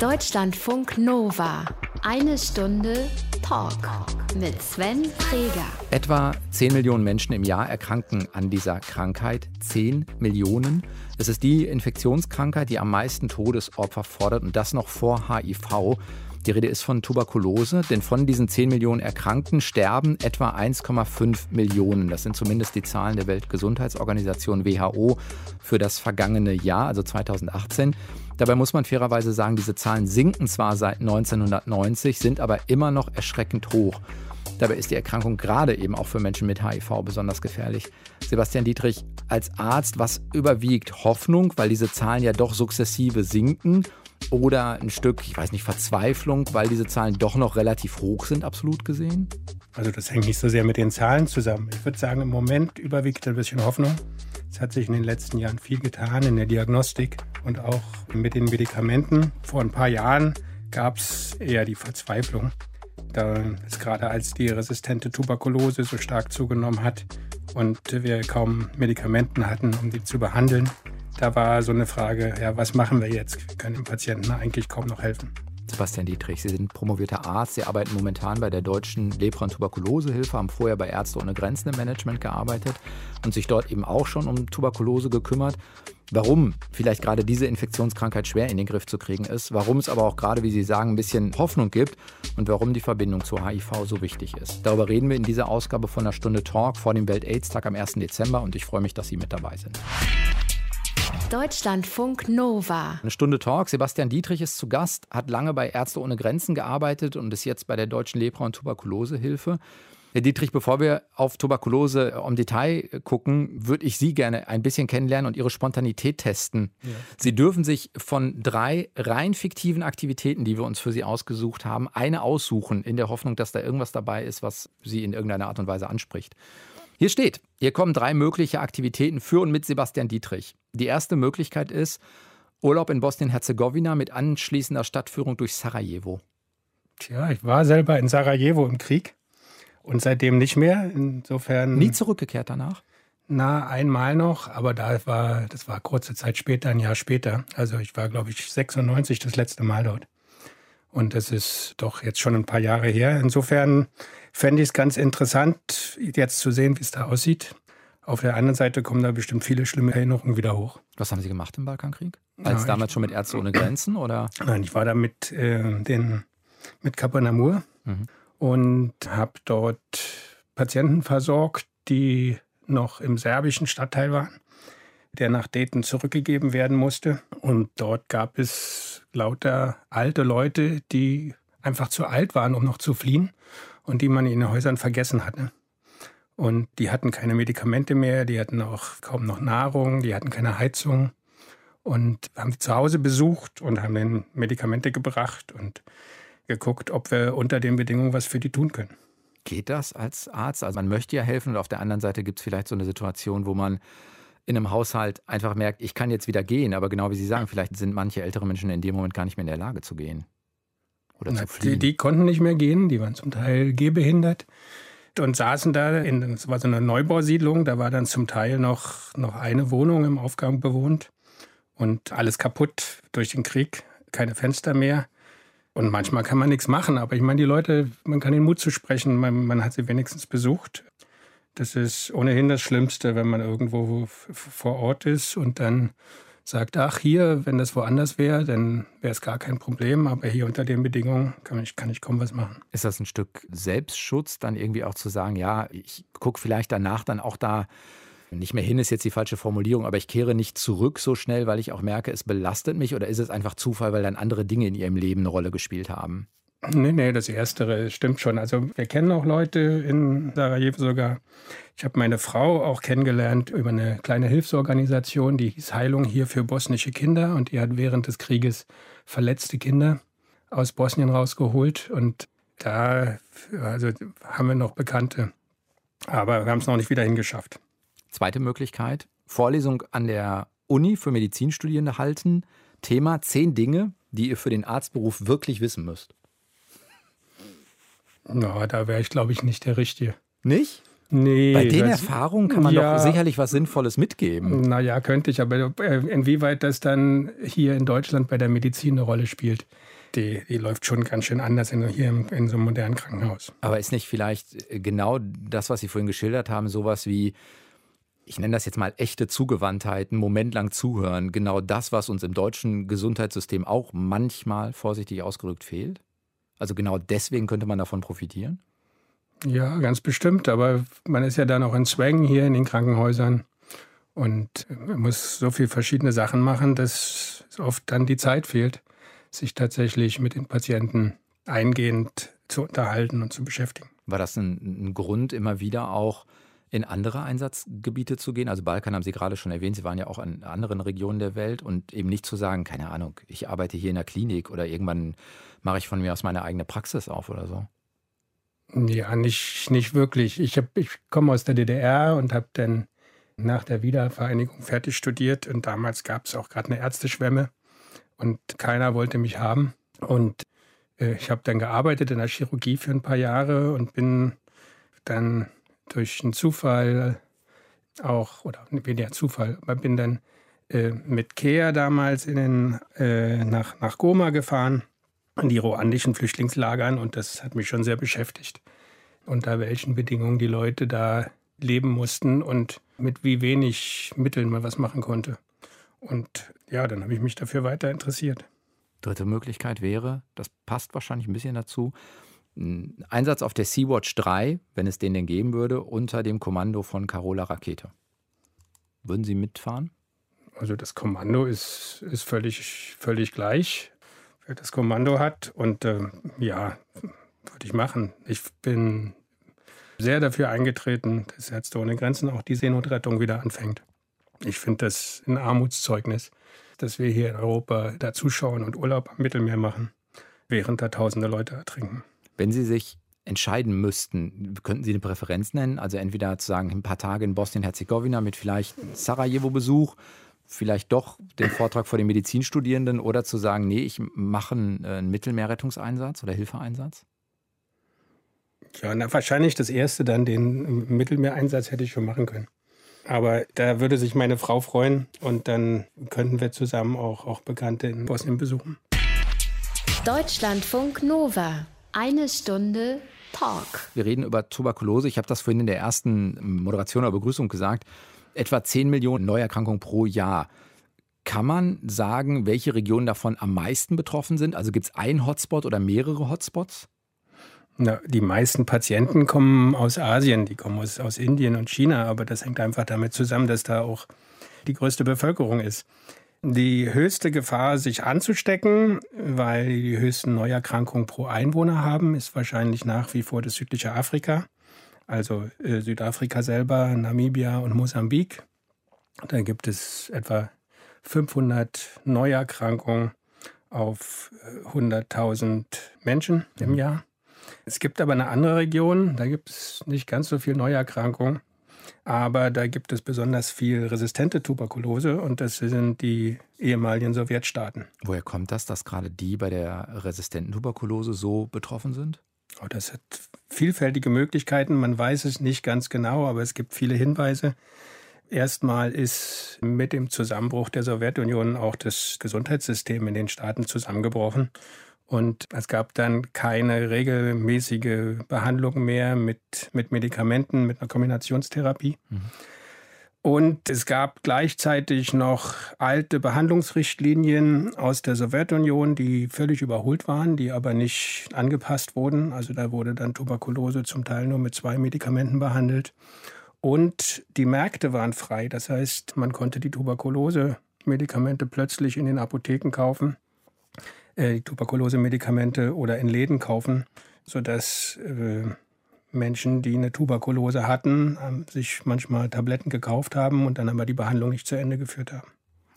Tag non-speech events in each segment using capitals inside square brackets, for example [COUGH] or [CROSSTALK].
Deutschlandfunk Nova. Eine Stunde Talk mit Sven Freger. Etwa 10 Millionen Menschen im Jahr erkranken an dieser Krankheit. 10 Millionen. Es ist die Infektionskrankheit, die am meisten Todesopfer fordert und das noch vor HIV. Die Rede ist von Tuberkulose, denn von diesen 10 Millionen Erkrankten sterben etwa 1,5 Millionen. Das sind zumindest die Zahlen der Weltgesundheitsorganisation WHO für das vergangene Jahr, also 2018. Dabei muss man fairerweise sagen, diese Zahlen sinken zwar seit 1990, sind aber immer noch erschreckend hoch. Dabei ist die Erkrankung gerade eben auch für Menschen mit HIV besonders gefährlich. Sebastian Dietrich, als Arzt, was überwiegt? Hoffnung, weil diese Zahlen ja doch sukzessive sinken oder ein Stück, ich weiß nicht, Verzweiflung, weil diese Zahlen doch noch relativ hoch sind, absolut gesehen? Also das hängt nicht so sehr mit den Zahlen zusammen. Ich würde sagen, im Moment überwiegt ein bisschen Hoffnung. Es hat sich in den letzten Jahren viel getan in der Diagnostik und auch mit den Medikamenten. Vor ein paar Jahren gab es eher die Verzweiflung. Da ist gerade als die resistente Tuberkulose so stark zugenommen hat und wir kaum Medikamenten hatten, um die zu behandeln, da war so eine Frage, ja, was machen wir jetzt? Wir können dem Patienten eigentlich kaum noch helfen. Sebastian Dietrich, Sie sind promovierter Arzt. Sie arbeiten momentan bei der Deutschen Lepra- und Tuberkulosehilfe, haben vorher bei Ärzte ohne Grenzen im Management gearbeitet und sich dort eben auch schon um Tuberkulose gekümmert. Warum vielleicht gerade diese Infektionskrankheit schwer in den Griff zu kriegen ist, warum es aber auch gerade, wie Sie sagen, ein bisschen Hoffnung gibt und warum die Verbindung zu HIV so wichtig ist. Darüber reden wir in dieser Ausgabe von einer Stunde Talk vor dem Welt-Aids-Tag am 1. Dezember und ich freue mich, dass Sie mit dabei sind. Deutschlandfunk Nova. Eine Stunde Talk. Sebastian Dietrich ist zu Gast, hat lange bei Ärzte ohne Grenzen gearbeitet und ist jetzt bei der Deutschen Lepra- und Tuberkulosehilfe. Herr Dietrich, bevor wir auf Tuberkulose im Detail gucken, würde ich Sie gerne ein bisschen kennenlernen und Ihre Spontanität testen. Ja. Sie dürfen sich von drei rein fiktiven Aktivitäten, die wir uns für Sie ausgesucht haben, eine aussuchen, in der Hoffnung, dass da irgendwas dabei ist, was Sie in irgendeiner Art und Weise anspricht. Hier steht, hier kommen drei mögliche Aktivitäten für und mit Sebastian Dietrich. Die erste Möglichkeit ist Urlaub in Bosnien-Herzegowina mit anschließender Stadtführung durch Sarajevo. Tja, ich war selber in Sarajevo im Krieg und seitdem nicht mehr. Insofern. Nie zurückgekehrt danach? Na, einmal noch, aber da war, das war kurze Zeit später, ein Jahr später. Also ich war, glaube ich, 96 das letzte Mal dort. Und das ist doch jetzt schon ein paar Jahre her. Insofern fände ich es ganz interessant, jetzt zu sehen, wie es da aussieht. Auf der anderen Seite kommen da bestimmt viele schlimme Erinnerungen wieder hoch. Was haben Sie gemacht im Balkankrieg? Als ja, damals schon mit Ärzte ohne Grenzen? Oder? Nein, ich war da mit, äh, den, mit Kapanamur mhm. und habe dort Patienten versorgt, die noch im serbischen Stadtteil waren, der nach Dayton zurückgegeben werden musste. Und dort gab es lauter alte Leute, die einfach zu alt waren, um noch zu fliehen und die man in den Häusern vergessen hatte. Und die hatten keine Medikamente mehr, die hatten auch kaum noch Nahrung, die hatten keine Heizung. Und haben die zu Hause besucht und haben ihnen Medikamente gebracht und geguckt, ob wir unter den Bedingungen was für die tun können. Geht das als Arzt? Also man möchte ja helfen und auf der anderen Seite gibt es vielleicht so eine Situation, wo man in einem Haushalt einfach merkt, ich kann jetzt wieder gehen, aber genau wie Sie sagen, vielleicht sind manche ältere Menschen in dem Moment gar nicht mehr in der Lage zu gehen. Oder Na, zu fliehen. Die, die, konnten nicht mehr gehen, die waren zum Teil gehbehindert und saßen da, in, es war so eine Neubausiedlung, da war dann zum Teil noch, noch eine Wohnung im Aufgang bewohnt und alles kaputt durch den Krieg, keine Fenster mehr. Und manchmal kann man nichts machen, aber ich meine, die Leute, man kann den Mut zu sprechen, man, man hat sie wenigstens besucht. Das ist ohnehin das Schlimmste, wenn man irgendwo vor Ort ist und dann sagt, ach hier, wenn das woanders wäre, dann wäre es gar kein Problem, aber hier unter den Bedingungen kann ich, kann ich kaum was machen. Ist das ein Stück Selbstschutz, dann irgendwie auch zu sagen, ja, ich gucke vielleicht danach dann auch da nicht mehr hin ist jetzt die falsche Formulierung, aber ich kehre nicht zurück so schnell, weil ich auch merke, es belastet mich oder ist es einfach Zufall, weil dann andere Dinge in ihrem Leben eine Rolle gespielt haben? Nee, nee, das Erstere stimmt schon. Also wir kennen auch Leute in Sarajevo sogar. Ich habe meine Frau auch kennengelernt über eine kleine Hilfsorganisation, die hieß Heilung hier für bosnische Kinder und die hat während des Krieges verletzte Kinder aus Bosnien rausgeholt und da also haben wir noch Bekannte, aber wir haben es noch nicht wieder hingeschafft. Zweite Möglichkeit, Vorlesung an der Uni für Medizinstudierende halten. Thema zehn Dinge, die ihr für den Arztberuf wirklich wissen müsst. Na, da wäre ich, glaube ich, nicht der Richtige. Nicht? Nee. Bei den Erfahrungen kann man ja, doch sicherlich was Sinnvolles mitgeben. Naja, könnte ich, aber äh, inwieweit das dann hier in Deutschland bei der Medizin eine Rolle spielt, die, die läuft schon ganz schön anders in, hier in, in so einem modernen Krankenhaus. Aber ist nicht vielleicht äh, genau das, was Sie vorhin geschildert haben, sowas wie ich nenne das jetzt mal echte Zugewandtheit, einen Moment lang zuhören, genau das, was uns im deutschen Gesundheitssystem auch manchmal vorsichtig ausgedrückt fehlt? Also genau deswegen könnte man davon profitieren? Ja, ganz bestimmt. Aber man ist ja dann auch in Zwängen hier in den Krankenhäusern und muss so viele verschiedene Sachen machen, dass oft dann die Zeit fehlt, sich tatsächlich mit den Patienten eingehend zu unterhalten und zu beschäftigen. War das ein, ein Grund, immer wieder auch in andere Einsatzgebiete zu gehen? Also Balkan haben Sie gerade schon erwähnt, Sie waren ja auch in anderen Regionen der Welt und eben nicht zu sagen, keine Ahnung, ich arbeite hier in der Klinik oder irgendwann mache ich von mir aus meine eigene Praxis auf oder so. Ja, nicht, nicht wirklich. Ich, ich komme aus der DDR und habe dann nach der Wiedervereinigung fertig studiert und damals gab es auch gerade eine Ärzteschwemme und keiner wollte mich haben. Und äh, ich habe dann gearbeitet in der Chirurgie für ein paar Jahre und bin dann durch einen Zufall auch, oder weniger Zufall, aber bin dann äh, mit Kea damals in den, äh, nach, nach Goma gefahren, in die ruandischen Flüchtlingslagern und das hat mich schon sehr beschäftigt, unter welchen Bedingungen die Leute da leben mussten und mit wie wenig Mitteln man was machen konnte. Und ja, dann habe ich mich dafür weiter interessiert. Dritte Möglichkeit wäre, das passt wahrscheinlich ein bisschen dazu, ein Einsatz auf der Sea-Watch 3, wenn es den denn geben würde, unter dem Kommando von Carola Rakete. Würden Sie mitfahren? Also das Kommando ist, ist völlig, völlig gleich, wer das Kommando hat. Und äh, ja, würde ich machen. Ich bin sehr dafür eingetreten, dass Ärzte ohne Grenzen auch die Seenotrettung wieder anfängt. Ich finde das ein Armutszeugnis, dass wir hier in Europa da zuschauen und Urlaub am Mittelmeer machen, während da tausende Leute ertrinken. Wenn Sie sich entscheiden müssten, könnten Sie eine Präferenz nennen? Also entweder zu sagen, ein paar Tage in Bosnien-Herzegowina mit vielleicht Sarajevo-Besuch, vielleicht doch den Vortrag vor den Medizinstudierenden oder zu sagen, nee, ich mache einen, äh, Mittelmeerrettungseinsatz oder Hilfeeinsatz? Ja, na, wahrscheinlich das erste dann, den Mittelmeereinsatz hätte ich schon machen können. Aber da würde sich meine Frau freuen und dann könnten wir zusammen auch, auch Bekannte in Bosnien besuchen. Deutschlandfunk Nova. Eine Stunde Talk. Wir reden über Tuberkulose. Ich habe das vorhin in der ersten Moderation oder Begrüßung gesagt. Etwa 10 Millionen Neuerkrankungen pro Jahr. Kann man sagen, welche Regionen davon am meisten betroffen sind? Also gibt es einen Hotspot oder mehrere Hotspots? Na, die meisten Patienten kommen aus Asien, die kommen aus, aus Indien und China, aber das hängt einfach damit zusammen, dass da auch die größte Bevölkerung ist. Die höchste Gefahr, sich anzustecken, weil die höchsten Neuerkrankungen pro Einwohner haben, ist wahrscheinlich nach wie vor das südliche Afrika, also äh, Südafrika selber, Namibia und Mosambik. Da gibt es etwa 500 Neuerkrankungen auf 100.000 äh, Menschen im Jahr. Es gibt aber eine andere Region, da gibt es nicht ganz so viel Neuerkrankungen, aber da gibt es besonders viel resistente Tuberkulose und das sind die ehemaligen Sowjetstaaten. Woher kommt das, dass gerade die bei der resistenten Tuberkulose so betroffen sind? Oh, das hat vielfältige Möglichkeiten. Man weiß es nicht ganz genau, aber es gibt viele Hinweise. Erstmal ist mit dem Zusammenbruch der Sowjetunion auch das Gesundheitssystem in den Staaten zusammengebrochen. Und es gab dann keine regelmäßige Behandlung mehr mit, mit Medikamenten, mit einer Kombinationstherapie. Mhm. Und es gab gleichzeitig noch alte Behandlungsrichtlinien aus der Sowjetunion, die völlig überholt waren, die aber nicht angepasst wurden. Also da wurde dann Tuberkulose zum Teil nur mit zwei Medikamenten behandelt. Und die Märkte waren frei. Das heißt, man konnte die Tuberkulose-Medikamente plötzlich in den Apotheken kaufen äh, Tuberkulose-Medikamente oder in Läden kaufen, sodass äh, Menschen, die eine Tuberkulose hatten, äh, sich manchmal Tabletten gekauft haben und dann aber die Behandlung nicht zu Ende geführt haben.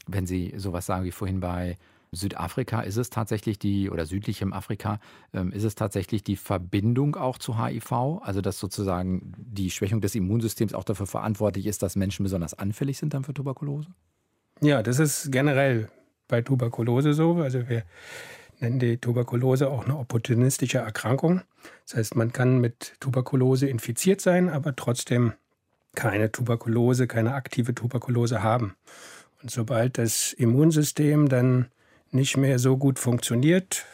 Wenn Sie sowas sagen wie vorhin bei Südafrika, ist es tatsächlich die, oder südlichem Afrika, ähm, ist es tatsächlich die Verbindung auch zu HIV? Also dass sozusagen die Schwächung des Immunsystems auch dafür verantwortlich ist, dass Menschen besonders anfällig sind dann für Tuberkulose? Ja, das ist generell bei Tuberkulose so. Also wir nennen die Tuberkulose auch eine opportunistische Erkrankung. Das heißt, man kann mit Tuberkulose infiziert sein, aber trotzdem keine Tuberkulose, keine aktive Tuberkulose haben. Und sobald das Immunsystem dann nicht mehr so gut funktioniert,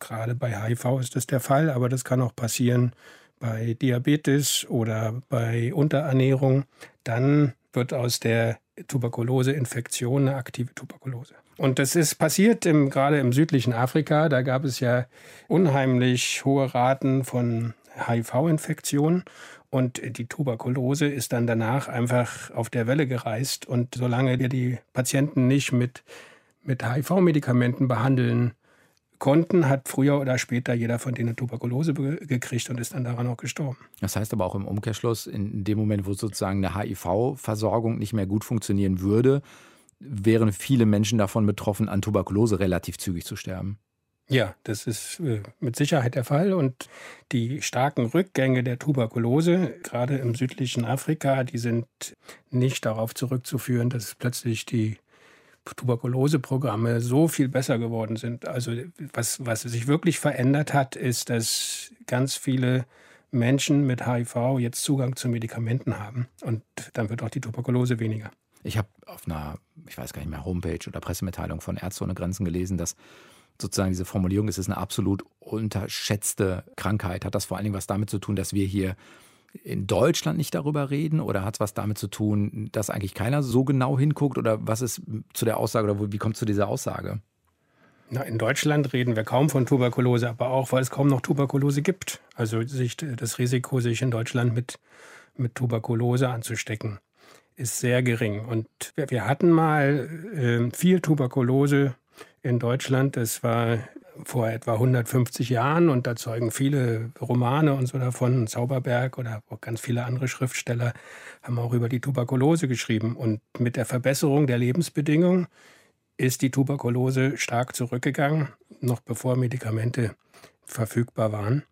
gerade bei HIV ist das der Fall, aber das kann auch passieren bei Diabetes oder bei Unterernährung, dann wird aus der Tuberkuloseinfektion eine aktive Tuberkulose. Und das ist passiert im, gerade im südlichen Afrika. Da gab es ja unheimlich hohe Raten von HIV-Infektionen. Und die Tuberkulose ist dann danach einfach auf der Welle gereist. Und solange wir die Patienten nicht mit, mit HIV-Medikamenten behandeln konnten, hat früher oder später jeder von denen Tuberkulose gekriegt und ist dann daran auch gestorben. Das heißt aber auch im Umkehrschluss, in dem Moment, wo sozusagen eine HIV-Versorgung nicht mehr gut funktionieren würde, wären viele Menschen davon betroffen, an Tuberkulose relativ zügig zu sterben. Ja, das ist äh, mit Sicherheit der Fall. Und die starken Rückgänge der Tuberkulose, gerade im südlichen Afrika, die sind nicht darauf zurückzuführen, dass plötzlich die Tuberkuloseprogramme so viel besser geworden sind. Also was, was sich wirklich verändert hat, ist, dass ganz viele Menschen mit HIV jetzt Zugang zu Medikamenten haben. Und dann wird auch die Tuberkulose weniger. Ich habe auf einer, ich weiß gar nicht mehr, Homepage oder Pressemitteilung von Ärzte ohne Grenzen gelesen, dass sozusagen diese Formulierung, es ist eine absolut unterschätzte Krankheit. Hat das vor allen Dingen was damit zu tun, dass wir hier in Deutschland nicht darüber reden oder hat es was damit zu tun, dass eigentlich keiner so genau hinguckt oder was ist zu der Aussage oder wie kommt es zu dieser Aussage? Na, in Deutschland reden wir kaum von Tuberkulose, aber auch, weil es kaum noch Tuberkulose gibt. Also sich, das Risiko, sich in Deutschland mit, mit Tuberkulose anzustecken, ist sehr gering. Und wir, wir hatten mal äh, viel Tuberkulose in Deutschland. Das war vor etwa 150 Jahren und da zeugen viele Romane und so davon. Zauberberg oder auch ganz viele andere Schriftsteller haben auch über die Tuberkulose geschrieben. Und mit der Verbesserung der Lebensbedingungen ist die Tuberkulose stark zurückgegangen, noch bevor Medikamente verfügbar waren.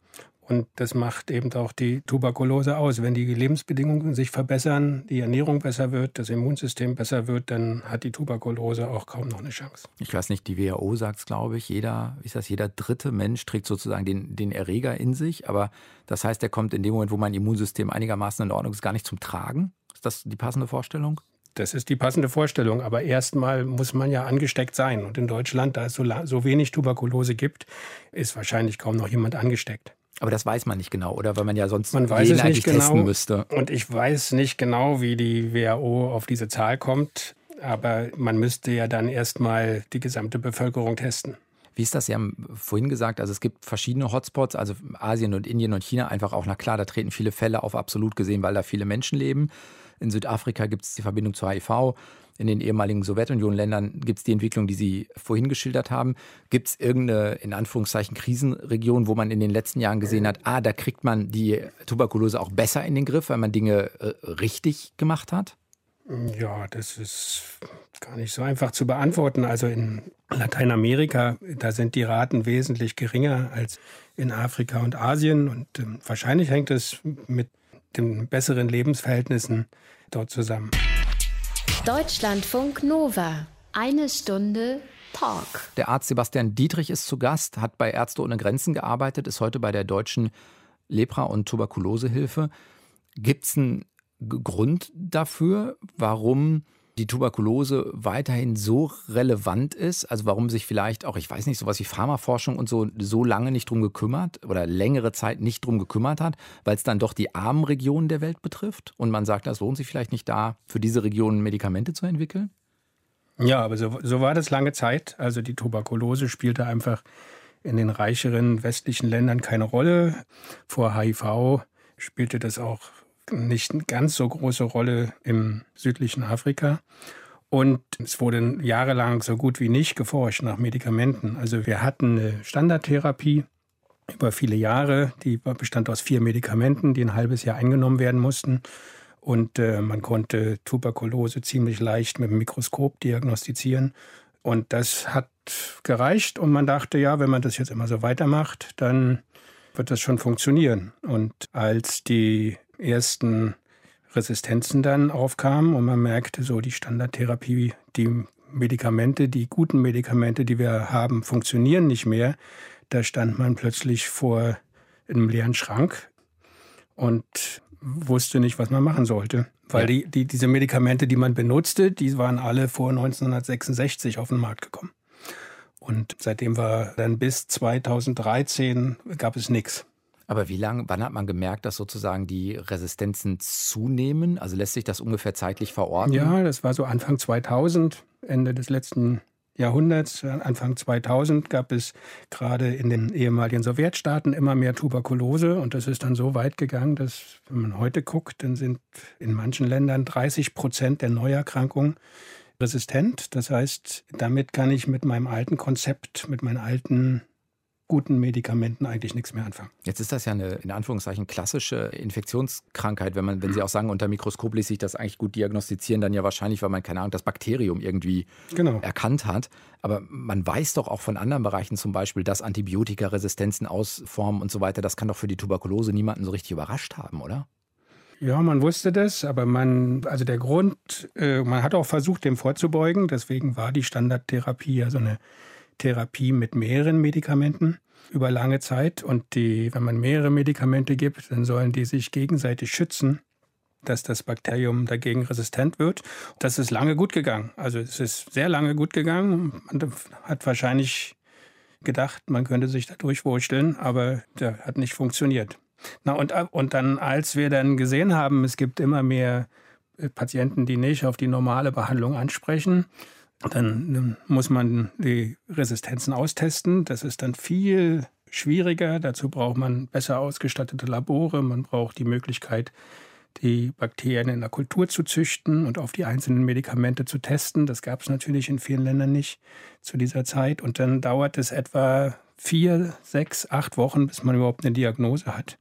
Und das macht eben auch die Tuberkulose aus. Wenn die Lebensbedingungen sich verbessern, die Ernährung besser wird, das Immunsystem besser wird, dann hat die Tuberkulose auch kaum noch eine Chance. Ich weiß nicht, die WHO sagt es, glaube ich, jeder, ist das, jeder dritte Mensch trägt sozusagen den, den Erreger in sich. Aber das heißt, er kommt in dem Moment, wo mein Immunsystem einigermaßen in Ordnung ist, gar nicht zum Tragen. Ist das die passende Vorstellung? Das ist die passende Vorstellung. Aber erstmal muss man ja angesteckt sein. Und in Deutschland, da es so, so wenig Tuberkulose gibt, ist wahrscheinlich kaum noch jemand angesteckt. Aber das weiß man nicht genau, oder? Weil man ja sonst man weiß es nicht genau, müsste. Und ich weiß nicht genau, wie die WHO auf diese Zahl kommt. Aber man müsste ja dann erstmal die gesamte Bevölkerung testen. Wie ist das? Sie haben vorhin gesagt, also es gibt verschiedene Hotspots, also Asien und Indien und China einfach auch, na klar, da treten viele Fälle auf, absolut gesehen, weil da viele Menschen leben. In Südafrika gibt es die Verbindung zu HIV in den ehemaligen Sowjetunion-Ländern gibt es die Entwicklung, die Sie vorhin geschildert haben. Gibt es irgendeine, in Anführungszeichen, Krisenregion, wo man in den letzten Jahren gesehen hat, ah, da kriegt man die Tuberkulose auch besser in den Griff, weil man Dinge äh, richtig gemacht hat? Ja, das ist gar nicht so einfach zu beantworten. Also in Lateinamerika, da sind die Raten wesentlich geringer als in Afrika und Asien. Und äh, wahrscheinlich hängt es mit den besseren Lebensverhältnissen dort zusammen. Deutschlandfunk Nova. Eine Stunde Talk. Der Arzt Sebastian Dietrich ist zu Gast, hat bei Ärzte ohne Grenzen gearbeitet, ist heute bei der deutschen Lepra- und Tuberkulosehilfe. Gibt es einen Grund dafür, warum die Tuberkulose weiterhin so relevant ist, also warum sich vielleicht auch, ich weiß nicht, sowas wie Pharmaforschung und so so lange nicht drum gekümmert oder längere Zeit nicht drum gekümmert hat, weil es dann doch die armen Regionen der Welt betrifft und man sagt, es lohnt sich vielleicht nicht da, für diese Regionen Medikamente zu entwickeln? Ja, aber so, so war das lange Zeit. Also die Tuberkulose spielte einfach in den reicheren westlichen Ländern keine Rolle. Vor HIV spielte das auch nicht eine ganz so große Rolle im südlichen Afrika. Und es wurde jahrelang so gut wie nicht geforscht nach Medikamenten. Also wir hatten eine Standardtherapie über viele Jahre, die bestand aus vier Medikamenten, die ein halbes Jahr eingenommen werden mussten. Und äh, man konnte Tuberkulose ziemlich leicht mit dem Mikroskop diagnostizieren. Und das hat gereicht. Und man dachte, ja, wenn man das jetzt immer so weitermacht, dann wird das schon funktionieren. Und als die ersten Resistenzen dann aufkamen und man merkte, so die Standardtherapie, die Medikamente, die guten Medikamente, die wir haben, funktionieren nicht mehr. Da stand man plötzlich vor einem leeren Schrank und wusste nicht, was man machen sollte. Weil die, die, diese Medikamente, die man benutzte, die waren alle vor 1966 auf den Markt gekommen. Und seitdem war dann bis 2013 gab es nichts. Aber wie lange, wann hat man gemerkt, dass sozusagen die Resistenzen zunehmen? Also lässt sich das ungefähr zeitlich verorten? Ja, das war so Anfang 2000, Ende des letzten Jahrhunderts, Anfang 2000, gab es gerade in den ehemaligen Sowjetstaaten immer mehr Tuberkulose. Und das ist dann so weit gegangen, dass, wenn man heute guckt, dann sind in manchen Ländern 30 Prozent der Neuerkrankungen resistent. Das heißt, damit kann ich mit meinem alten Konzept, mit meinen alten guten Medikamenten eigentlich nichts mehr anfangen. Jetzt ist das ja eine in Anführungszeichen klassische Infektionskrankheit, wenn man, wenn Sie auch sagen, unter Mikroskop ließ sich das eigentlich gut diagnostizieren, dann ja wahrscheinlich, weil man keine Ahnung das Bakterium irgendwie genau. erkannt hat. Aber man weiß doch auch von anderen Bereichen zum Beispiel, dass Antibiotikaresistenzen ausformen und so weiter. Das kann doch für die Tuberkulose niemanden so richtig überrascht haben, oder? Ja, man wusste das, aber man, also der Grund, äh, man hat auch versucht, dem vorzubeugen. Deswegen war die Standardtherapie ja so eine Therapie mit mehreren Medikamenten über lange Zeit. Und die, wenn man mehrere Medikamente gibt, dann sollen die sich gegenseitig schützen, dass das Bakterium dagegen resistent wird. Das ist lange gut gegangen. Also es ist sehr lange gut gegangen. Man hat wahrscheinlich gedacht, man könnte sich da durchwurschteln, aber das hat nicht funktioniert. Na und, und dann, als wir dann gesehen haben, es gibt immer mehr äh, Patienten, die nicht auf die normale Behandlung ansprechen, dann muss man die Resistenzen austesten. Das ist dann viel schwieriger. Dazu braucht man besser ausgestattete Labore. Man braucht die Möglichkeit, die Bakterien in der Kultur zu züchten und auf die einzelnen Medikamente zu testen. Das gab es natürlich in vielen Ländern nicht zu dieser Zeit. Und dann dauert es etwa vier, sechs, acht Wochen, bis man überhaupt eine Diagnose hat.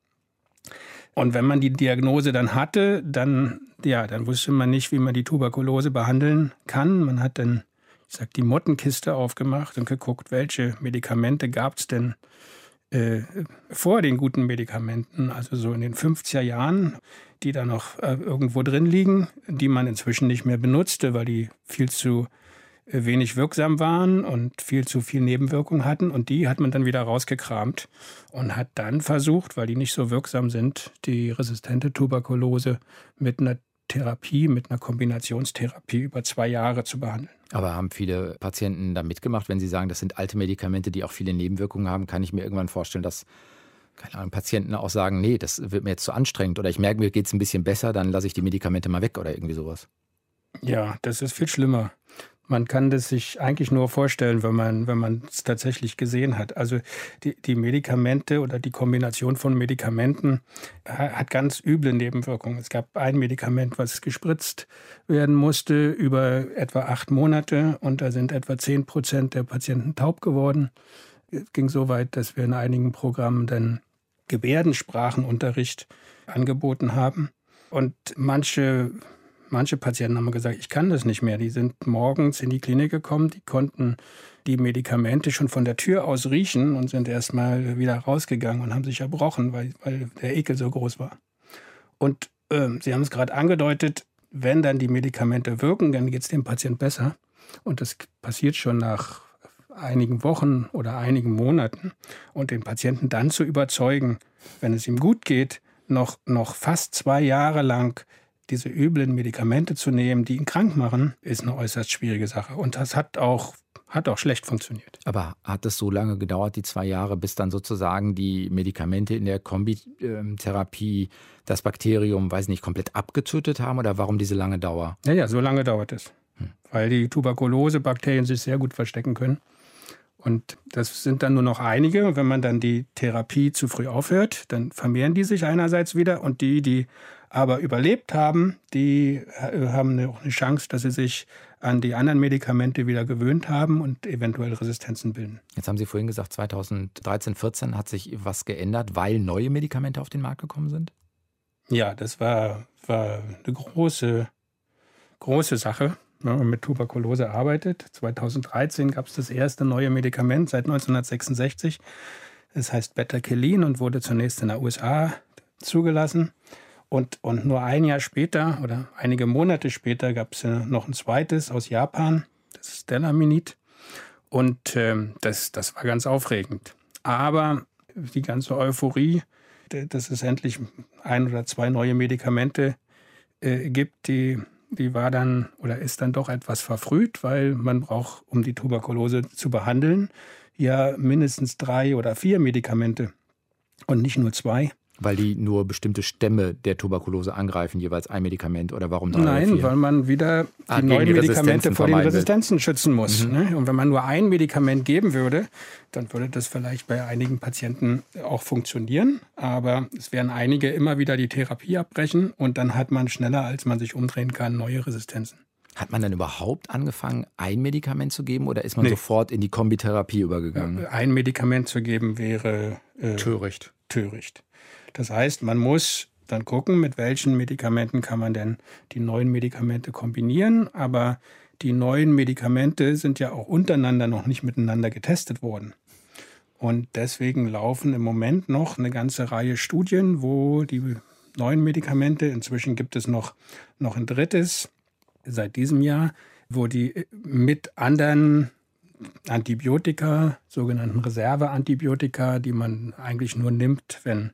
Und wenn man die Diagnose dann hatte, dann, ja, dann wusste man nicht, wie man die Tuberkulose behandeln kann. Man hat dann, ich sag, die Mottenkiste aufgemacht und geguckt, welche Medikamente gab es denn äh, vor den guten Medikamenten, also so in den 50er Jahren, die da noch äh, irgendwo drin liegen, die man inzwischen nicht mehr benutzte, weil die viel zu wenig wirksam waren und viel zu viel Nebenwirkungen hatten. Und die hat man dann wieder rausgekramt und hat dann versucht, weil die nicht so wirksam sind, die resistente Tuberkulose mit einer Therapie, mit einer Kombinationstherapie über zwei Jahre zu behandeln. Aber haben viele Patienten da mitgemacht, wenn Sie sagen, das sind alte Medikamente, die auch viele Nebenwirkungen haben, kann ich mir irgendwann vorstellen, dass keine Ahnung, Patienten auch sagen, nee, das wird mir jetzt zu anstrengend oder ich merke, mir geht es ein bisschen besser, dann lasse ich die Medikamente mal weg oder irgendwie sowas. Ja, das ist viel schlimmer. Man kann das sich eigentlich nur vorstellen, wenn man wenn es tatsächlich gesehen hat. Also die, die Medikamente oder die Kombination von Medikamenten hat ganz üble Nebenwirkungen. Es gab ein Medikament, was gespritzt werden musste über etwa acht Monate und da sind etwa zehn Prozent der Patienten taub geworden. Es ging so weit, dass wir in einigen Programmen dann Gebärdensprachenunterricht angeboten haben. Und manche Manche Patienten haben gesagt, ich kann das nicht mehr. Die sind morgens in die Klinik gekommen, die konnten die Medikamente schon von der Tür aus riechen und sind erst mal wieder rausgegangen und haben sich erbrochen, weil, weil der Ekel so groß war. Und äh, Sie haben es gerade angedeutet, wenn dann die Medikamente wirken, dann geht es dem Patienten besser. Und das passiert schon nach einigen Wochen oder einigen Monaten. Und den Patienten dann zu überzeugen, wenn es ihm gut geht, noch, noch fast zwei Jahre lang diese üblen Medikamente zu nehmen, die ihn krank machen, ist eine äußerst schwierige Sache. Und das hat auch hat auch schlecht funktioniert. Aber hat es so lange gedauert, die zwei Jahre, bis dann sozusagen die Medikamente in der Kombitherapie das Bakterium, weiß nicht, komplett abgetötet haben? Oder warum diese lange Dauer? Ja, ja, so lange dauert es. Hm. Weil die Tuberkulose-Bakterien sich sehr gut verstecken können. Und das sind dann nur noch einige. Und wenn man dann die Therapie zu früh aufhört, dann vermehren die sich einerseits wieder. Und die, die aber überlebt haben, die äh, haben auch eine Chance, dass sie sich an die anderen Medikamente wieder gewöhnt haben und eventuell Resistenzen bilden. Jetzt haben Sie vorhin gesagt, 2013, 14 hat sich was geändert, weil neue Medikamente auf den Markt gekommen sind? Ja, das war, war eine große, große Sache wenn man mit Tuberkulose arbeitet. 2013 gab es das erste neue Medikament seit 1966. Es heißt Betakelin und wurde zunächst in der USA zugelassen. Und, und nur ein Jahr später oder einige Monate später gab es noch ein zweites aus Japan. das ist Delaminid. Und ähm, das, das war ganz aufregend. Aber die ganze Euphorie, dass es endlich ein oder zwei neue Medikamente äh, gibt, die, die war dann oder ist dann doch etwas verfrüht, weil man braucht, um die Tuberkulose zu behandeln, ja mindestens drei oder vier Medikamente und nicht nur zwei. Weil die nur bestimmte Stämme der Tuberkulose angreifen, jeweils ein Medikament oder warum drei Nein, weil man wieder die ah, neuen die Medikamente vor den Resistenzen schützen muss. Mhm. Ne? Und wenn man nur ein Medikament geben würde, dann würde das vielleicht bei einigen Patienten auch funktionieren. Aber es werden einige immer wieder die Therapie abbrechen und dann hat man schneller, als man sich umdrehen kann, neue Resistenzen. Hat man dann überhaupt angefangen, ein Medikament zu geben oder ist man nee. sofort in die Kombitherapie übergegangen? Ein Medikament zu geben wäre äh, töricht. töricht. Das heißt, man muss dann gucken, mit welchen Medikamenten kann man denn die neuen Medikamente kombinieren. Aber die neuen Medikamente sind ja auch untereinander noch nicht miteinander getestet worden. Und deswegen laufen im Moment noch eine ganze Reihe Studien, wo die neuen Medikamente, inzwischen gibt es noch, noch ein drittes seit diesem Jahr, wo die mit anderen Antibiotika, sogenannten Reserveantibiotika, die man eigentlich nur nimmt, wenn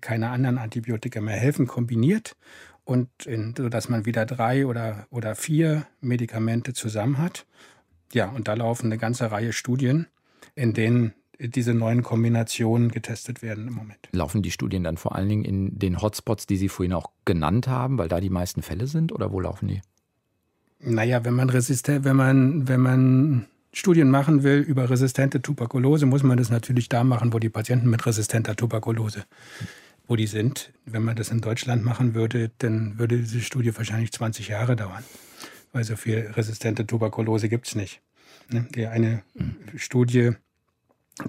keine anderen Antibiotika mehr helfen, kombiniert und in, sodass man wieder drei oder, oder vier Medikamente zusammen hat. Ja, und da laufen eine ganze Reihe Studien, in denen diese neuen Kombinationen getestet werden im Moment. Laufen die Studien dann vor allen Dingen in den Hotspots, die Sie vorhin auch genannt haben, weil da die meisten Fälle sind, oder wo laufen die? Naja, wenn man resistent, wenn man, wenn man Studien machen will über resistente Tuberkulose, muss man das natürlich da machen, wo die Patienten mit resistenter Tuberkulose wo die sind. Wenn man das in Deutschland machen würde, dann würde diese Studie wahrscheinlich 20 Jahre dauern, weil so viel resistente Tuberkulose gibt es nicht. Ne? Die eine mhm. Studie,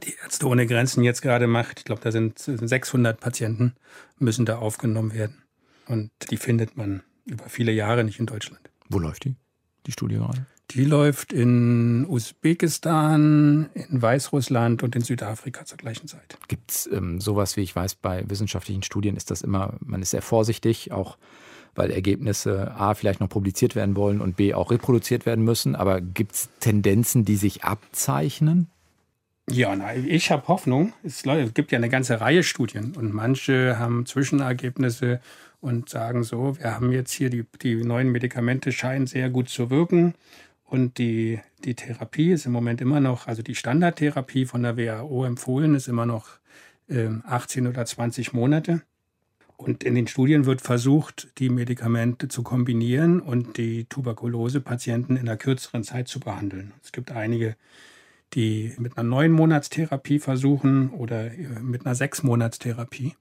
die Ärzte ohne Grenzen jetzt gerade macht, ich glaube, da sind 600 Patienten, müssen da aufgenommen werden. Und die findet man über viele Jahre nicht in Deutschland. Wo läuft die, die Studie gerade? Die läuft in Usbekistan, in Weißrussland und in Südafrika zur gleichen Zeit. Gibt es ähm, sowas, wie ich weiß, bei wissenschaftlichen Studien ist das immer, man ist sehr vorsichtig, auch weil Ergebnisse A vielleicht noch publiziert werden wollen und B auch reproduziert werden müssen. Aber gibt es Tendenzen, die sich abzeichnen? Ja, na, ich habe Hoffnung. Es gibt ja eine ganze Reihe Studien und manche haben Zwischenergebnisse und sagen so, wir haben jetzt hier die, die neuen Medikamente scheinen sehr gut zu wirken. Und die, die Therapie ist im Moment immer noch, also die Standardtherapie von der WHO empfohlen, ist immer noch äh, 18 oder 20 Monate. Und in den Studien wird versucht, die Medikamente zu kombinieren und die Tuberkulose-Patienten in einer kürzeren Zeit zu behandeln. Es gibt einige, die mit einer neun Monatstherapie versuchen oder äh, mit einer sechs Monatstherapie.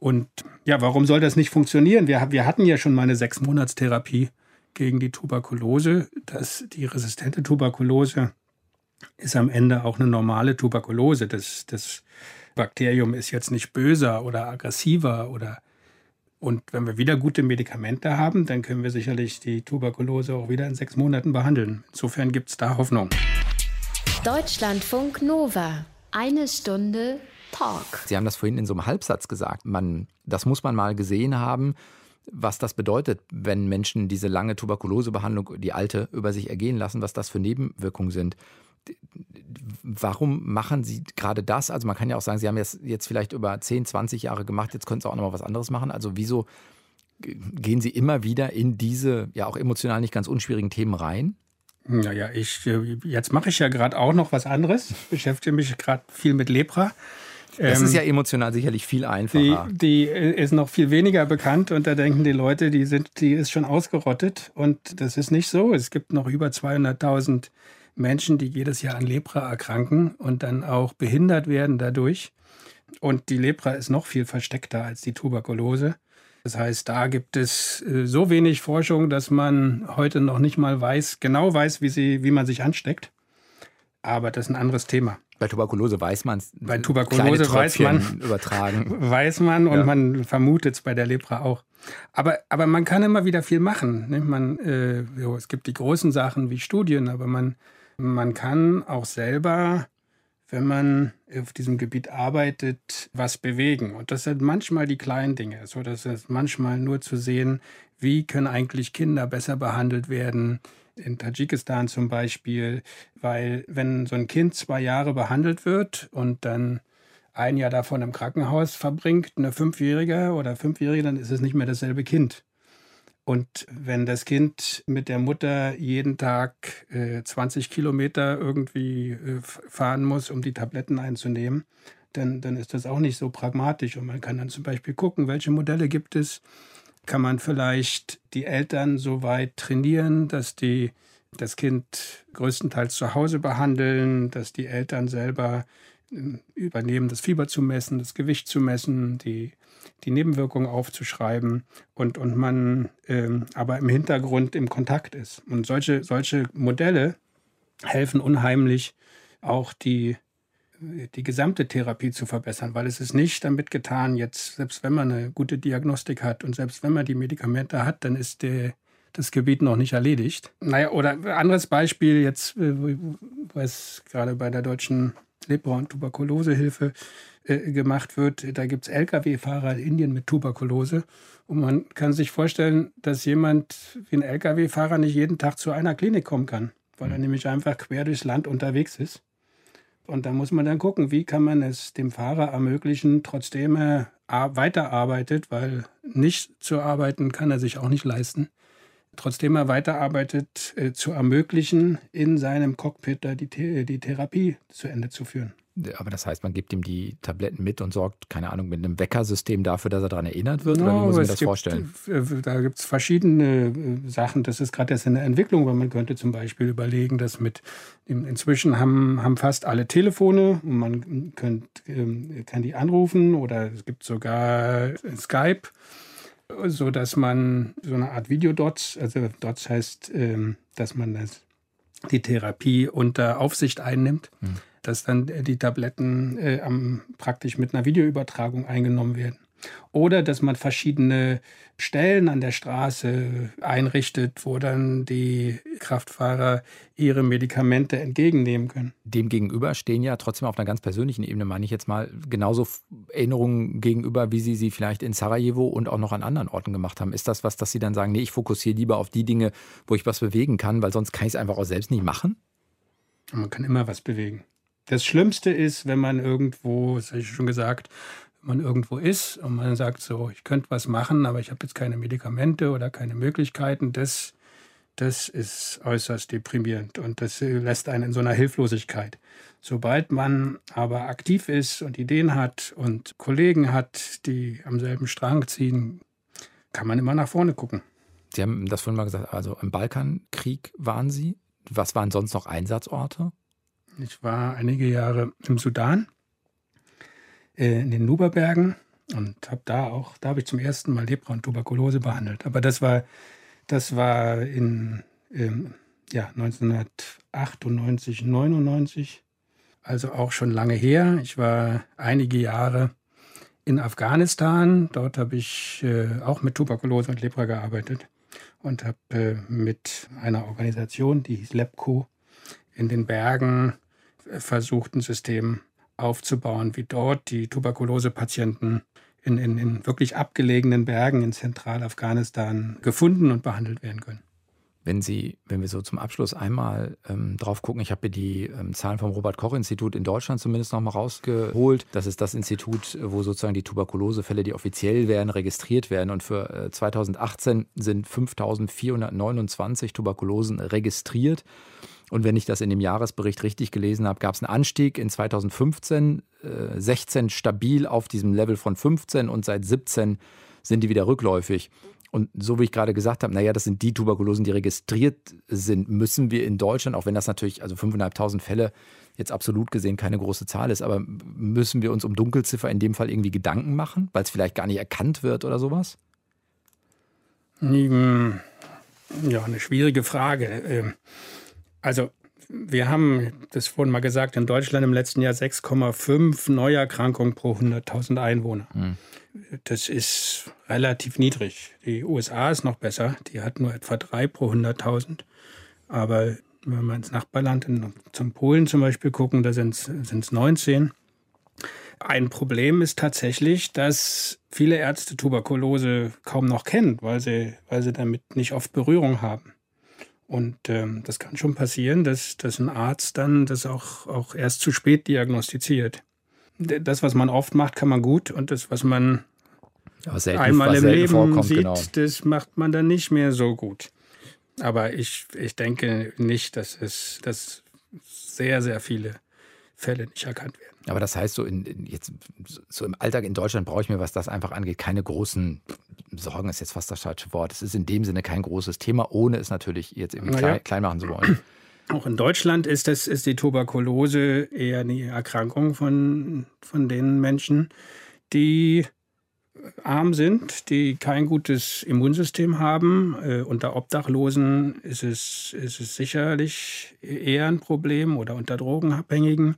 Und ja, warum soll das nicht funktionieren? Wir, wir hatten ja schon mal eine sechs Monatstherapie gegen die Tuberkulose. dass die resistente Tuberkulose ist am Ende auch eine normale Tuberkulose. Das, das Bakterium ist jetzt nicht böser oder aggressiver oder und wenn wir wieder gute Medikamente haben, dann können wir sicherlich die Tuberkulose auch wieder in sechs Monaten behandeln. Insofern gibt es da Hoffnung. Deutschlandfunk Nova. Eine Stunde Talk. Sie haben das vorhin in so einem Halbsatz gesagt. Man, das muss man mal gesehen haben was das bedeutet, wenn Menschen diese lange Tuberkulosebehandlung, die alte, über sich ergehen lassen, was das für Nebenwirkungen sind. Warum machen Sie gerade das? Also man kann ja auch sagen, Sie haben es jetzt vielleicht über 10, 20 Jahre gemacht, jetzt können Sie auch noch mal was anderes machen. Also wieso gehen Sie immer wieder in diese ja auch emotional nicht ganz unschwierigen Themen rein? Naja, ich, äh, jetzt mache ich ja gerade auch noch was anderes, beschäftige mich gerade viel mit Lepra. Das ähm, ist ja emotional sicherlich viel einfacher. Die, die, ist noch viel weniger bekannt und da denken die Leute, die, sind, die ist schon ausgerottet. Und das ist nicht so. Es gibt noch über 200.000 Menschen, die jedes Jahr an Lepra erkranken und dann auch behindert werden dadurch. Und die Lepra ist noch viel versteckter als die Tuberkulose. Das heißt, da gibt es äh, so wenig Forschung, dass man heute noch nicht mal weiß, genau weiß, wie, sie, wie man sich ansteckt. Aber das ist ein anderes Thema. Bei Tuberkulose weiß man es. Bei Tuberkulose weiß man, [LAUGHS] übertragen. [LAUGHS] weiß man und ja. man vermutet es bei der Lepra auch. Aber, aber man kann immer wieder viel machen. Ne? Man, äh, jo, es gibt die großen Sachen wie Studien, aber man, man kann auch selber, wenn man auf diesem Gebiet arbeitet, was bewegen. Und das sind manchmal die kleinen Dinge. So, das ist manchmal nur zu sehen, wie können eigentlich Kinder besser behandelt werden, in Tadschikistan zum Beispiel, weil wenn so ein Kind zwei Jahre behandelt wird und dann ein Jahr davon im Krankenhaus verbringt, eine Fünfjährige oder Fünfjährige, dann ist es nicht mehr dasselbe Kind. Und wenn das Kind mit der Mutter jeden Tag äh, 20 Kilometer irgendwie äh, fahren muss, um die Tabletten einzunehmen, dann, dann ist das auch nicht so pragmatisch. Und man kann dann zum Beispiel gucken, welche Modelle gibt es. Kann man vielleicht die Eltern so weit trainieren, dass die das Kind größtenteils zu Hause behandeln, dass die Eltern selber äh, übernehmen, das Fieber zu messen, das Gewicht zu messen, die, die Nebenwirkungen aufzuschreiben und, und man ähm, aber im Hintergrund im Kontakt ist. Und solche, solche Modelle helfen unheimlich, auch die, die gesamte Therapie zu verbessern, weil es ist nicht damit getan, jetzt, selbst wenn man eine gute Diagnostik hat und selbst wenn man die Medikamente hat, dann ist der, das Gebiet noch nicht erledigt. Naja, oder anderes Beispiel jetzt, äh, was gerade bei der deutschen Lepra- und Tuberkulosehilfe äh, gemacht wird. Da gibt es Lkw-Fahrer in Indien mit Tuberkulose. Und man kann sich vorstellen, dass jemand wie ein Lkw-Fahrer nicht jeden Tag zu einer Klinik kommen kann, weil er mhm. nämlich einfach quer durchs Land unterwegs ist. Und da muss man dann gucken, wie kann man es dem Fahrer ermöglichen, trotzdem er weiterarbeitet, weil nicht zu arbeiten kann er sich auch nicht leisten trotzdem er weiterarbeitet, äh, zu ermöglichen, in seinem Cockpit da die, die Therapie zu Ende zu führen. Aber das heißt, man gibt ihm die Tabletten mit und sorgt, keine Ahnung, mit einem Weckersystem dafür, dass er daran erinnert wird? No, oder wie muss man das gibt, vorstellen? Äh, da gibt es verschiedene äh, Sachen. Das ist gerade erst in der Entwicklung, weil man könnte zum Beispiel überlegen, dass mit inzwischen haben, haben fast alle Telefone und man könnt, ähm, kann die anrufen oder es gibt sogar Skype so dass man so eine Art Videodots, also Dots heißt, ähm, dass man das, die Therapie unter Aufsicht einnimmt, mhm. Dass dann die Tabletten äh, am, praktisch mit einer Videoübertragung eingenommen werden. Oder dass man verschiedene Stellen an der Straße einrichtet, wo dann die Kraftfahrer ihre Medikamente entgegennehmen können. Demgegenüber stehen ja trotzdem auf einer ganz persönlichen Ebene, meine ich jetzt mal, genauso Erinnerungen gegenüber, wie Sie sie vielleicht in Sarajevo und auch noch an anderen Orten gemacht haben. Ist das was, dass Sie dann sagen, nee, ich fokussiere lieber auf die Dinge, wo ich was bewegen kann, weil sonst kann ich es einfach auch selbst nicht machen? Man kann immer was bewegen. Das Schlimmste ist, wenn man irgendwo, das habe ich schon gesagt, man irgendwo ist und man sagt so, ich könnte was machen, aber ich habe jetzt keine Medikamente oder keine Möglichkeiten, das, das ist äußerst deprimierend und das lässt einen in so einer Hilflosigkeit. Sobald man aber aktiv ist und Ideen hat und Kollegen hat, die am selben Strang ziehen, kann man immer nach vorne gucken. Sie haben das vorhin mal gesagt, also im Balkankrieg waren Sie. Was waren sonst noch Einsatzorte? Ich war einige Jahre im Sudan äh, in den Nuberbergen und habe da auch, da habe ich zum ersten Mal Lepra und Tuberkulose behandelt. Aber das war, das war in ähm, ja, 1998, 99, also auch schon lange her. Ich war einige Jahre in Afghanistan. Dort habe ich äh, auch mit Tuberkulose und Lepra gearbeitet und habe äh, mit einer Organisation, die hieß LEPCO, in den Bergen versucht, ein System aufzubauen, wie dort die Tuberkulosepatienten in, in, in wirklich abgelegenen Bergen in Zentralafghanistan gefunden und behandelt werden können. Wenn Sie, wenn wir so zum Abschluss einmal ähm, drauf gucken, ich habe die ähm, Zahlen vom Robert-Koch-Institut in Deutschland zumindest nochmal rausgeholt. Das ist das Institut, wo sozusagen die Tuberkulosefälle, die offiziell werden, registriert werden. Und für äh, 2018 sind 5429 Tuberkulosen registriert. Und wenn ich das in dem Jahresbericht richtig gelesen habe, gab es einen Anstieg in 2015, äh, 16 stabil auf diesem Level von 15 und seit 17 sind die wieder rückläufig. Und so wie ich gerade gesagt habe, naja, das sind die Tuberkulosen, die registriert sind, müssen wir in Deutschland, auch wenn das natürlich, also 5.500 Fälle jetzt absolut gesehen keine große Zahl ist, aber müssen wir uns um Dunkelziffer in dem Fall irgendwie Gedanken machen, weil es vielleicht gar nicht erkannt wird oder sowas? Hm, ja, eine schwierige Frage. Also wir haben das vorhin mal gesagt, in Deutschland im letzten Jahr 6,5 Neuerkrankungen pro 100.000 Einwohner. Mhm. Das ist relativ niedrig. Die USA ist noch besser, die hat nur etwa drei pro 100.000. Aber wenn wir ins Nachbarland, in, zum Polen zum Beispiel gucken, da sind es 19. Ein Problem ist tatsächlich, dass viele Ärzte Tuberkulose kaum noch kennen, weil sie, weil sie damit nicht oft Berührung haben. Und ähm, das kann schon passieren, dass, dass ein Arzt dann das auch, auch erst zu spät diagnostiziert. Das, was man oft macht, kann man gut und das, was man selten, einmal im Leben sieht, genau. das macht man dann nicht mehr so gut. Aber ich, ich denke nicht, dass es dass sehr, sehr viele Fälle nicht erkannt werden. Aber das heißt, so, in, in jetzt, so im Alltag in Deutschland brauche ich mir, was das einfach angeht, keine großen Sorgen, ist jetzt fast das falsche Wort. Es ist in dem Sinne kein großes Thema, ohne es natürlich jetzt irgendwie klein, klein machen zu wollen. [CLEARS THROAT] Auch in Deutschland ist, das, ist die Tuberkulose eher eine Erkrankung von, von den Menschen, die arm sind, die kein gutes Immunsystem haben. Äh, unter Obdachlosen ist es, ist es sicherlich eher ein Problem oder unter Drogenabhängigen.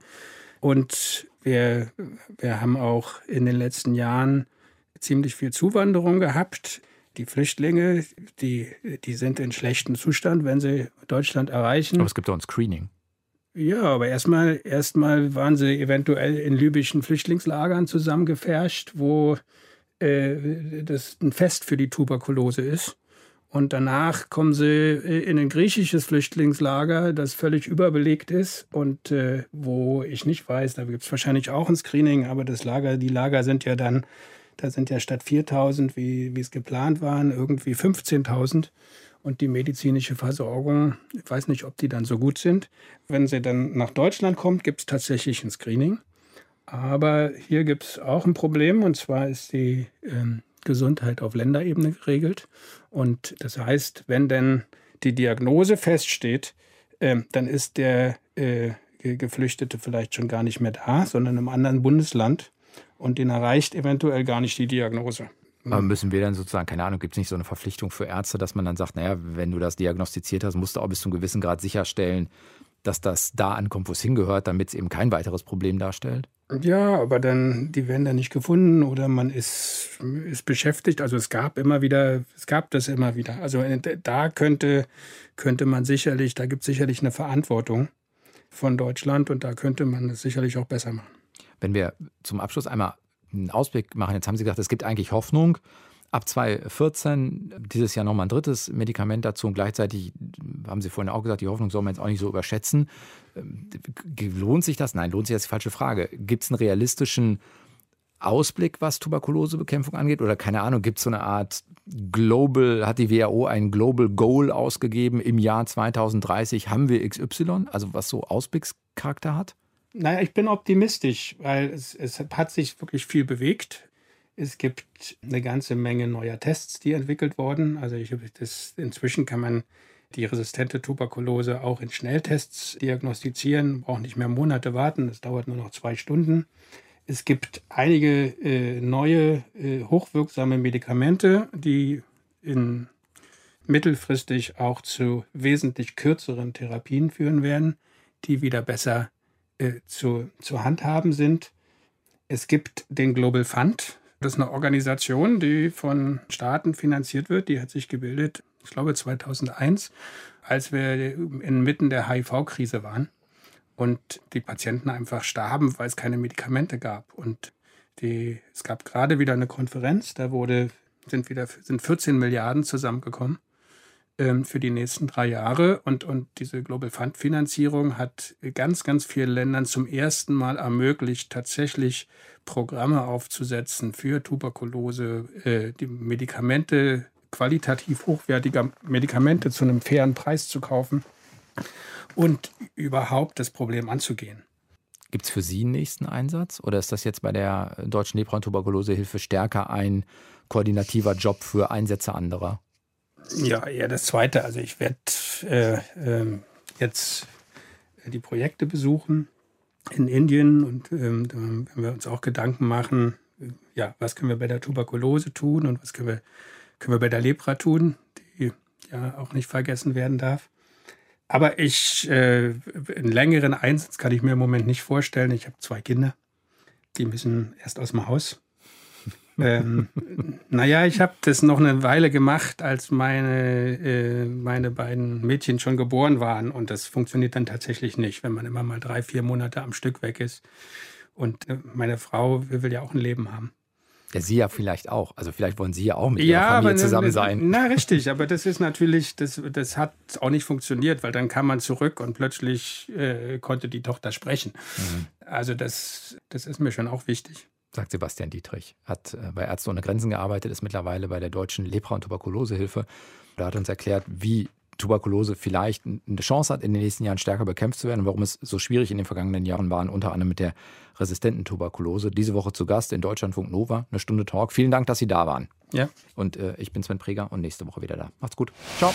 Und wir, wir haben auch in den letzten Jahren ziemlich viel Zuwanderung gehabt. Die Flüchtlinge, die, die sind in schlechtem Zustand, wenn sie Deutschland erreichen. Aber es gibt auch ein Screening. Ja, aber erstmal, erstmal waren sie eventuell in libyschen Flüchtlingslagern zusammengefärscht, wo äh, das ein Fest für die Tuberkulose ist. Und danach kommen sie äh, in ein griechisches Flüchtlingslager, das völlig überbelegt ist und äh, wo ich nicht weiß, da gibt es wahrscheinlich auch ein Screening, aber das Lager, die Lager sind ja dann, da sind ja statt 4000, wie, es geplant waren, irgendwie 15.000 und die medizinische Versorgung, ich weiß nicht, ob die dann so gut sind. Wenn sie dann nach Deutschland kommt, gibt es tatsächlich ein Screening. Aber hier gibt es auch ein Problem, und zwar ist die ähm, Gesundheit auf Länderebene geregelt. Und das heißt, wenn denn die Diagnose feststeht, äh, dann ist der äh, Geflüchtete vielleicht schon gar nicht mehr da, sondern im anderen Bundesland. Und den erreicht eventuell gar nicht die Diagnose. Aber müssen wir dann sozusagen, keine Ahnung, gibt es nicht so eine Verpflichtung für Ärzte, dass man dann sagt, naja, wenn du das diagnostiziert hast, musst du auch bis zu einem gewissen Grad sicherstellen, dass das da ankommt, wo es hingehört, damit es eben kein weiteres Problem darstellt? Ja, aber dann, die werden dann nicht gefunden oder man ist, ist beschäftigt. Also es gab immer wieder, es gab das immer wieder. Also äh, da könnte, könnte man sicherlich, da gibt es sicherlich eine Verantwortung von Deutschland und da könnte man es sicherlich auch besser machen. Wenn wir zum Abschluss einmal einen Ausblick machen, jetzt haben Sie gesagt, es gibt eigentlich Hoffnung ab 2014 dieses Jahr nochmal ein drittes Medikament dazu und gleichzeitig, haben Sie vorhin auch gesagt, die Hoffnung soll man jetzt auch nicht so überschätzen. Ähm, lohnt sich das? Nein, lohnt sich das die falsche Frage. Gibt es einen realistischen Ausblick, was Tuberkulosebekämpfung angeht? Oder keine Ahnung, gibt es so eine Art Global, hat die WHO ein Global Goal ausgegeben, im Jahr 2030 haben wir XY, also was so Ausblickscharakter hat? Naja, ich bin optimistisch, weil es, es hat sich wirklich viel bewegt. Es gibt eine ganze Menge neuer Tests, die entwickelt wurden. Also ich, das, inzwischen kann man die resistente Tuberkulose auch in Schnelltests diagnostizieren, braucht nicht mehr Monate warten, das dauert nur noch zwei Stunden. Es gibt einige äh, neue, äh, hochwirksame Medikamente, die in mittelfristig auch zu wesentlich kürzeren Therapien führen werden, die wieder besser äh, zu, zu handhaben sind. Es gibt den Global Fund, das ist eine Organisation, die von Staaten finanziert wird. Die hat sich gebildet, ich glaube 2001, als wir inmitten der HIV-Krise waren und die Patienten einfach starben, weil es keine Medikamente gab. Und die, es gab gerade wieder eine Konferenz, da wurde, sind wieder sind 14 Milliarden zusammengekommen für die nächsten drei Jahre. Und, und diese Global Fund Finanzierung hat ganz, ganz vielen Ländern zum ersten Mal ermöglicht, tatsächlich Programme aufzusetzen für Tuberkulose, äh, die Medikamente, qualitativ hochwertige Medikamente zu einem fairen Preis zu kaufen und überhaupt das Problem anzugehen. Gibt es für Sie einen nächsten Einsatz oder ist das jetzt bei der Deutschen Lepra- und Tuberkulosehilfe stärker ein koordinativer Job für Einsätze anderer? Ja, eher das Zweite. Also ich werde äh, äh, jetzt die Projekte besuchen in Indien und ähm, da werden wir uns auch Gedanken machen, ja, was können wir bei der Tuberkulose tun und was können wir, können wir bei der Lepra tun, die ja auch nicht vergessen werden darf. Aber ich, äh, einen längeren Einsatz kann ich mir im Moment nicht vorstellen. Ich habe zwei Kinder, die müssen erst aus dem Haus ähm, naja, ich habe das noch eine Weile gemacht, als meine, äh, meine beiden Mädchen schon geboren waren. Und das funktioniert dann tatsächlich nicht, wenn man immer mal drei, vier Monate am Stück weg ist. Und äh, meine Frau will ja auch ein Leben haben. Ja, Sie ja vielleicht auch. Also vielleicht wollen Sie ja auch mit ja, Ihrer Familie zusammen sein. Na, richtig. Aber das ist natürlich, das, das hat auch nicht funktioniert, weil dann kam man zurück und plötzlich äh, konnte die Tochter sprechen. Mhm. Also das, das ist mir schon auch wichtig sagt Sebastian Dietrich. Hat äh, bei Ärzte ohne Grenzen gearbeitet, ist mittlerweile bei der Deutschen Lepra- und Tuberkulosehilfe. Da hat uns erklärt, wie Tuberkulose vielleicht eine Chance hat, in den nächsten Jahren stärker bekämpft zu werden und warum es so schwierig in den vergangenen Jahren war, unter anderem mit der resistenten Tuberkulose. Diese Woche zu Gast in Deutschlandfunk Nova, eine Stunde Talk. Vielen Dank, dass Sie da waren. Ja. Und äh, ich bin Sven Preger und nächste Woche wieder da. Macht's gut. Ciao.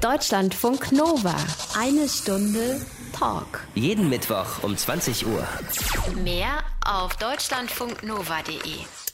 Deutschlandfunk Nova. Eine Stunde Talk. Jeden Mittwoch um 20 Uhr. Mehr auf deutschlandfunknova.de.